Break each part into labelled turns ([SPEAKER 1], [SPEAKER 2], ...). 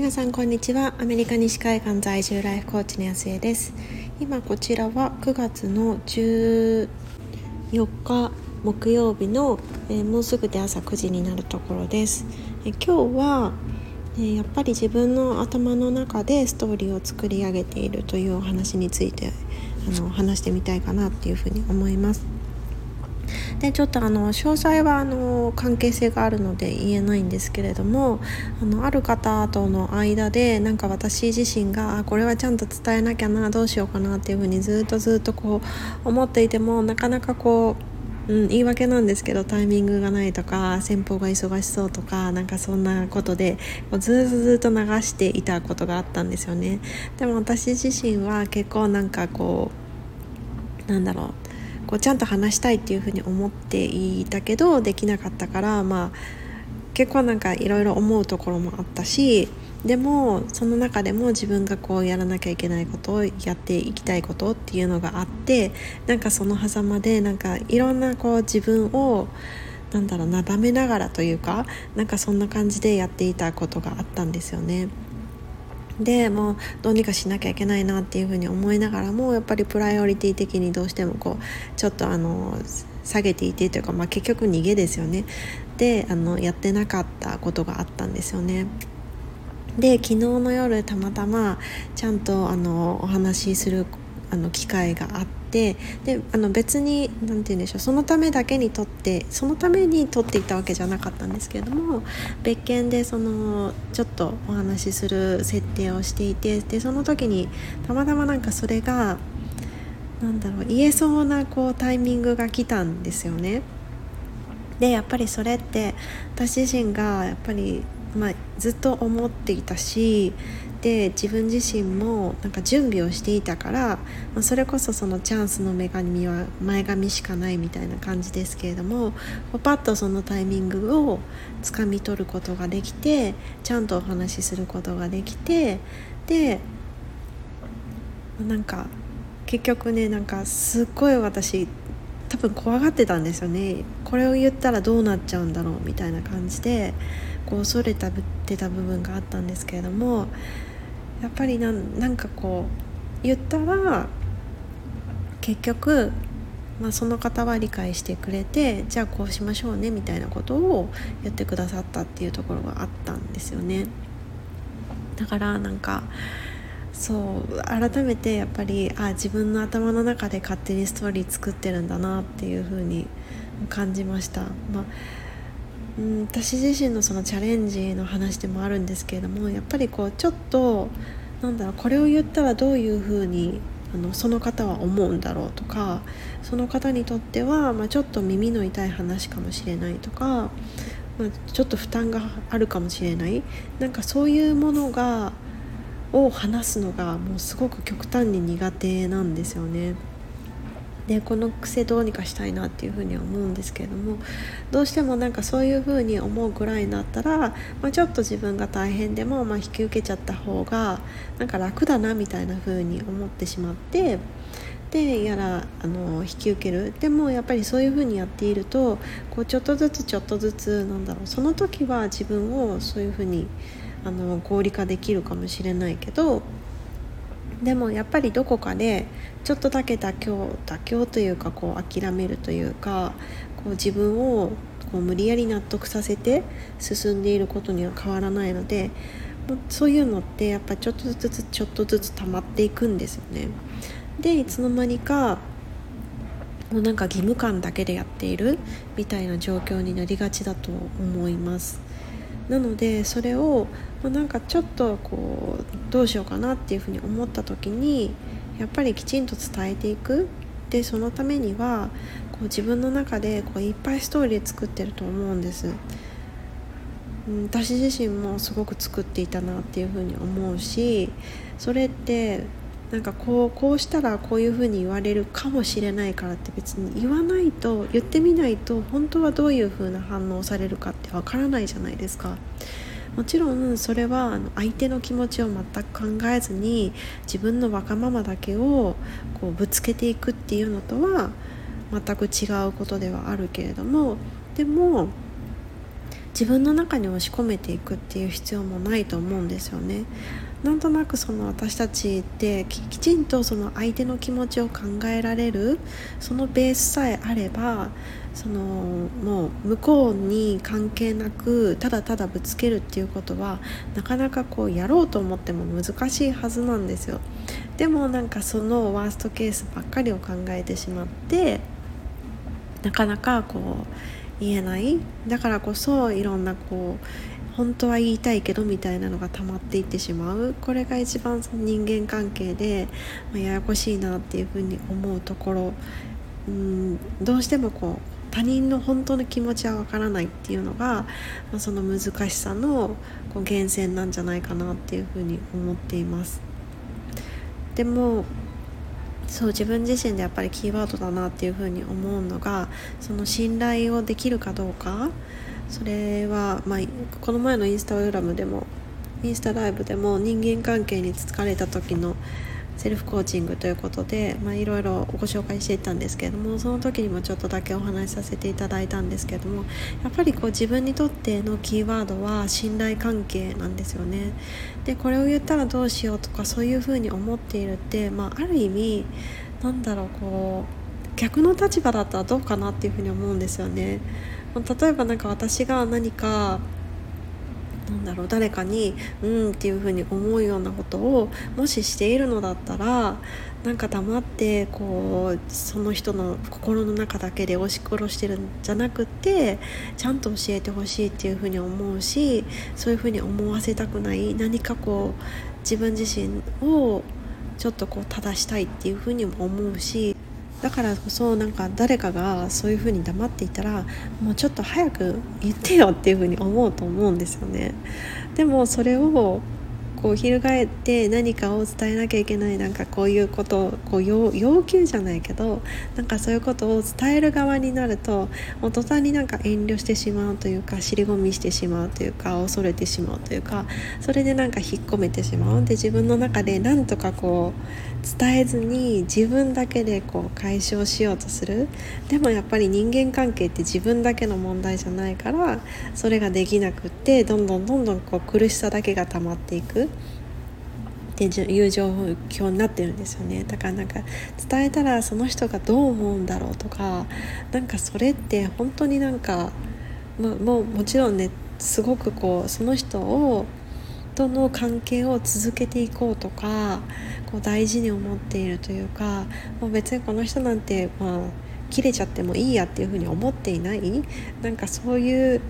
[SPEAKER 1] 皆さんこんにちは。アメリカ西海岸在住ライフコーチの安江です。今こちらは9月の14日木曜日の、えー、もうすぐで朝9時になるところです、え今日は、えやっぱり自分の頭の中でストーリーを作り上げているというお話についてあの話してみたいかなっていうふうに思います。でちょっとあの詳細はあの関係性があるので言えないんですけれどもあのある方との間でなんか私自身がこれはちゃんと伝えなきゃなどうしようかなっていうふうにずっとずっとこう思っていてもなかなかこう、うん、言い訳なんですけどタイミングがないとか先方が忙しそうとかなんかそんなことでこうずっとずっと流していたことがあったんですよね。でも私自身は結構なんかこうなんだろうこうちゃんと話したいっていうふうに思っていたけどできなかったからまあ結構なんかいろいろ思うところもあったしでもその中でも自分がこうやらなきゃいけないことをやっていきたいことっていうのがあってなんかその狭間でなんかいろんなこう自分をなんだろうなだめながらというかなんかそんな感じでやっていたことがあったんですよね。でもうどうにかしなきゃいけないなっていうふうに思いながらもやっぱりプライオリティ的にどうしてもこうちょっとあの下げていてというか、まあ、結局逃げですよねであのやってなかったことがあったんですよね。で昨日の夜たまたまちゃんとあのお話しするあの機会があってであの別に何て言うんでしょうそのためだけに撮ってそのために撮っていたわけじゃなかったんですけれども別件でそのちょっとお話しする設定をしていてでその時にたまたまなんかそれがなんだろう言えそうなこうタイミングが来たんですよね。でやっぱりそれって私自身がやっぱり、まあ、ずっと思っていたしで自分自身もなんか準備をしていたから、まあ、それこそそのチャンスの女神は前髪しかないみたいな感じですけれどもパッとそのタイミングをつかみ取ることができてちゃんとお話しすることができてでなんか結局ねなんかすっごい私多分怖がってたんですよね。これを言ったらどうなっちゃうんだろうみたいな感じでこう恐れてた部分があったんですけれどもやっぱりなんなんかこう言ったら結局、まあ、その方は理解してくれてじゃあこうしましょうねみたいなことを言ってくださったっていうところがあったんですよね。だからなんかそう改めてやっぱりあ自分の頭の中で勝手にストーリー作ってるんだなっていう風に感じました。まあうん私自身のそのチャレンジの話でもあるんですけれどもやっぱりこうちょっとなんだろうこれを言ったらどういうふうにあのその方は思うんだろうとかその方にとっては、まあ、ちょっと耳の痛い話かもしれないとか、まあ、ちょっと負担があるかもしれないなんかそういうものがを話すのがもうすごく極端に苦手なんですよね。でこの癖どうにかしたいなっていうふうには思うんですけれどもどうしてもなんかそういうふうに思うぐらいになったら、まあ、ちょっと自分が大変でも、まあ、引き受けちゃった方がなんか楽だなみたいなふうに思ってしまって。でやらあの引き受けるでもやっぱりそういうふうにやっているとこうちょっとずつちょっとずつなんだろうその時は自分をそういうふうにあの合理化できるかもしれないけどでもやっぱりどこかでちょっとだけ妥協妥協というかこう諦めるというかこう自分をこう無理やり納得させて進んでいることには変わらないのでそういうのってやっぱちょっとずつちょっとずつ溜まっていくんですよね。でいつの間にかもうなんか義務感だけでやっているみたいな状況になりがちだと思います。なのでそれをまあ、なんかちょっとこうどうしようかなっていうふうに思った時にやっぱりきちんと伝えていくでそのためにはこう自分の中でこういっぱいストーリー作ってると思うんです。私自身もすごく作っていたなっていうふうに思うしそれってなんかこうこうしたらこういうふうに言われるかもしれないからって別に言わないと言ってみないと本当はどういうふうな反応されるかってわからないじゃないですか。もちろんそれは相手の気持ちを全く考えずに自分のわがままだけをこうぶつけていくっていうのとは全く違うことではあるけれどもでも自分の中に押し込めていくっていう必要もないと思うんですよね。なんとなくその私たちってきちんとその相手の気持ちを考えられるそのベースさえあればそのもう向こうに関係なくただただぶつけるっていうことはなかなかこうやろうと思っても難しいはずなんですよでもなんかそのワーストケースばっかりを考えてしまってなかなかこう言えない？だからこそいろんなこう本当は言いたいけどみたいなのが溜まっていってしまう。これが一番人間関係で、まあ、ややこしいなっていうふうに思うところ。うんどうしてもこう他人の本当の気持ちはわからないっていうのが、まあ、その難しさのこう源泉なんじゃないかなっていうふうに思っています。でもそう自分自身でやっぱりキーワードだなっていうふうに思うのがその信頼をできるかどうか。それは、まあ、この前のインスタグラムでもインスタライブでも人間関係に疲れた時のセルフコーチングということで、まあ、いろいろご紹介していったんですけれどもその時にもちょっとだけお話しさせていただいたんですけれどもやっぱりこう自分にとってのキーワードは信頼関係なんですよね。でこれを言ったらどうしようとかそういうふうに思っているって、まあ、ある意味なんだろうこう逆の立場だったらどうかなっていうふうに思うんですよね。例えば何か私が何かなんだろう誰かにうんっていうふうに思うようなことをもししているのだったらなんか黙ってこうその人の心の中だけで押し殺してるんじゃなくてちゃんと教えてほしいっていうふうに思うしそういうふうに思わせたくない何かこう自分自身をちょっとこう正したいっていうふうにも思うしだからこそなんか誰かがそういうふうに黙っていたらもうちょっと早く言ってよっていうふうに思うと思うんですよね。でもそれをこう翻って何かを伝えなきゃいけないなんかこういうことこう要求じゃないけどなんかそういうことを伝える側になるともう途端になんか遠慮してしまうというか尻込みしてしまうというか恐れてしまうというかそれでなんか引っ込めてしまうで自分の中でなんとかこう伝えずに自分だけでこう解消しようとするでもやっぱり人間関係って自分だけの問題じゃないからそれができなくってどんどんどんどんこう苦しさだけが溜まっていく。っていう状況になってるんですよね。だからなんか伝えたらその人がどう思うんだろうとかなんかそれって本当になんか、まももちろんねすごくこうその人をとの関係を続けていこうとかこう大事に思っているというかもう別にこの人なんてまあ切れちゃってもいいやっていうふうに思っていない。なんかそういう、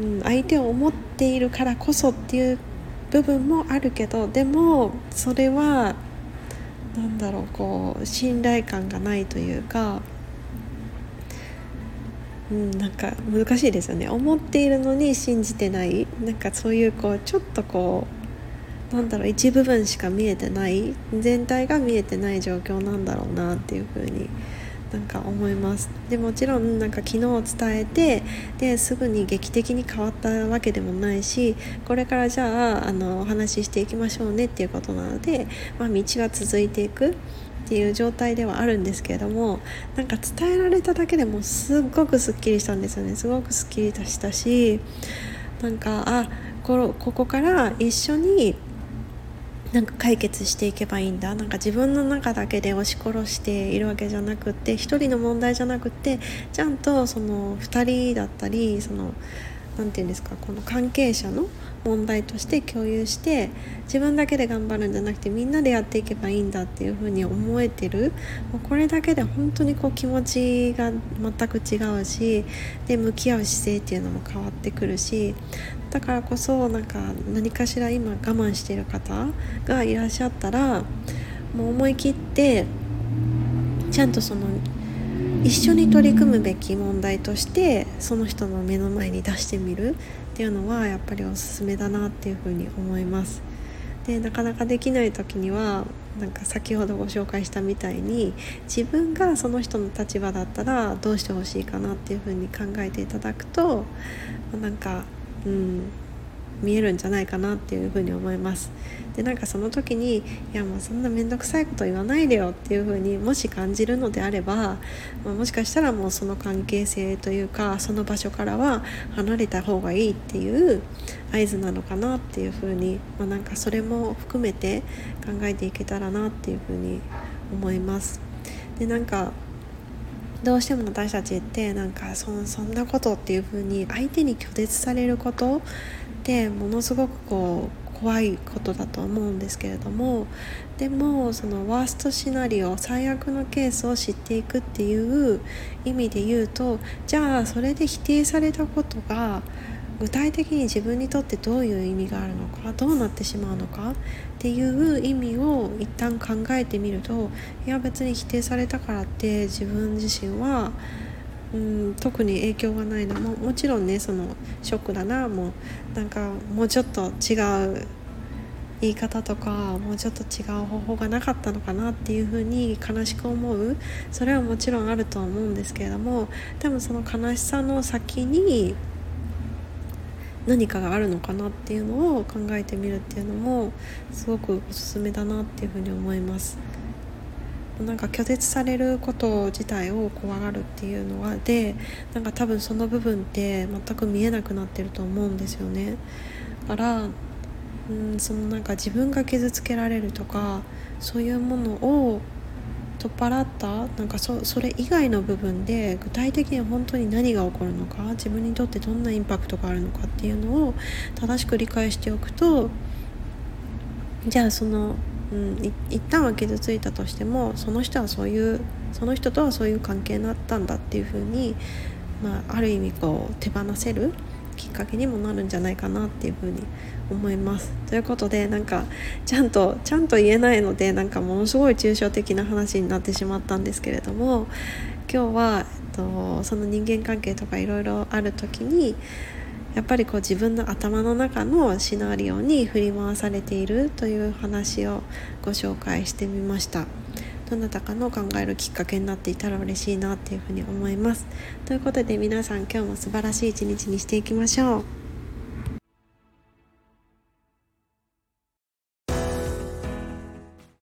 [SPEAKER 1] うん、相手を思ってているからこそっていう部分もあるけどでもそれは何だろうこう信頼感がないというか、うん、なんか難しいですよね。思っているのに信じてない。なんかそういうこうちょっとこうなんだろう一部分しか見えてない。全体が見えてない状況なんだろうなっていうふうになんか思います。でもちろんなんか昨日伝えてですぐに劇的に変わったわけでもないしこれからじゃああのお話ししていきましょうねっていうことなので、まあ、道は続いていくっていう状態ではあるんですけれどもなんか伝えられただけでもすっごくすっきりしたんですよね。すごくすっきりしたしなんかあここから一緒になんか解決していけばいいんだ。なんか自分の中だけで押し殺しているわけじゃなくって1人の問題じゃなくってちゃんとその2人だったりその何て言うんですかこの関係者の問題として共有して自分だけで頑張るんじゃなくてみんなでやっていけばいいんだっていうふうに思えてる。もうこれだけで本当にこう気持ちが全く違うしで向き合う姿勢っていうのも変わってくるしだからこそなんか何かしら今我慢してる方がいらっしゃったらもう思い切ってちゃんとその一緒に取り組むべき問題としてその人の目の前に出してみるっていうのはやっぱりおすすめだなっていうふうに思います。でなかなかできない時にはなんか先ほどご紹介したみたいに自分がその人の立場だったらどうしてほしいかなっていうふうに考えていただくとなんかうん見えるんじゃないかなっていうふうに思いますでなんかその時にいやもうそんな面倒くさいこと言わないでよっていうふうにもし感じるのであれば、まあ、もしかしたらもうその関係性というかその場所からは離れた方がいいっていう合図なのかなっていうふうに、まあ、なんかそれも含めて考えていけたらなっていうふうに思います。でなんかどうしても私たちってなんかそそんなことっていう風に相手に拒絶されることってものすごくこう怖いことだと思うんですけれどもでもそのワーストシナリオ最悪のケースを知っていくっていう意味で言うとじゃあそれで否定されたことが具体的に自分にとってどういう意味があるのかどうなってしまうのかっていう意味を一旦考えてみるといや別に否定されたからって自分自身はうん特に影響がないのももちろんねそのショックだな。もうなんかもうちょっと違う言い方とかもうちょっと違う方法がなかったのかなっていうふうに悲しく思う。それはもちろんあるとは思うんですけれども多分その悲しさの先に何かがあるのかなっていうのを考えてみるっていうのもすごくおすすめだなっていうふうに思います。なんか拒絶されること自体を怖がるっていうのはでなんか多分その部分って全く見えなくなってると思うんですよね。だからうんそのなんか自分が傷つけられるとかそういうものを取っ払ったなんかそそれ以外の部分で具体的に本当に何が起こるのか自分にとってどんなインパクトがあるのかっていうのを正しく理解しておくとじゃあその、うん、一旦は傷ついたとしてもその人はそういうその人とはそういう関係になったんだっていうふうに、まあ、ある意味こう手放せるきっかけにもなるんじゃないかなっていうふうに思います。ということでなんかちゃんとちゃんと言えないのでなんかものすごい抽象的な話になってしまったんですけれども今日は、えっと、その人間関係とかいろいろある時にやっぱりこう自分の頭の中のシナリオに振り回されているという話をご紹介してみました。どなたかの考えるきっかけになっていたら嬉しいなっていうふうに思います。ということで皆さん今日も素晴らしい一日にしていきましょう。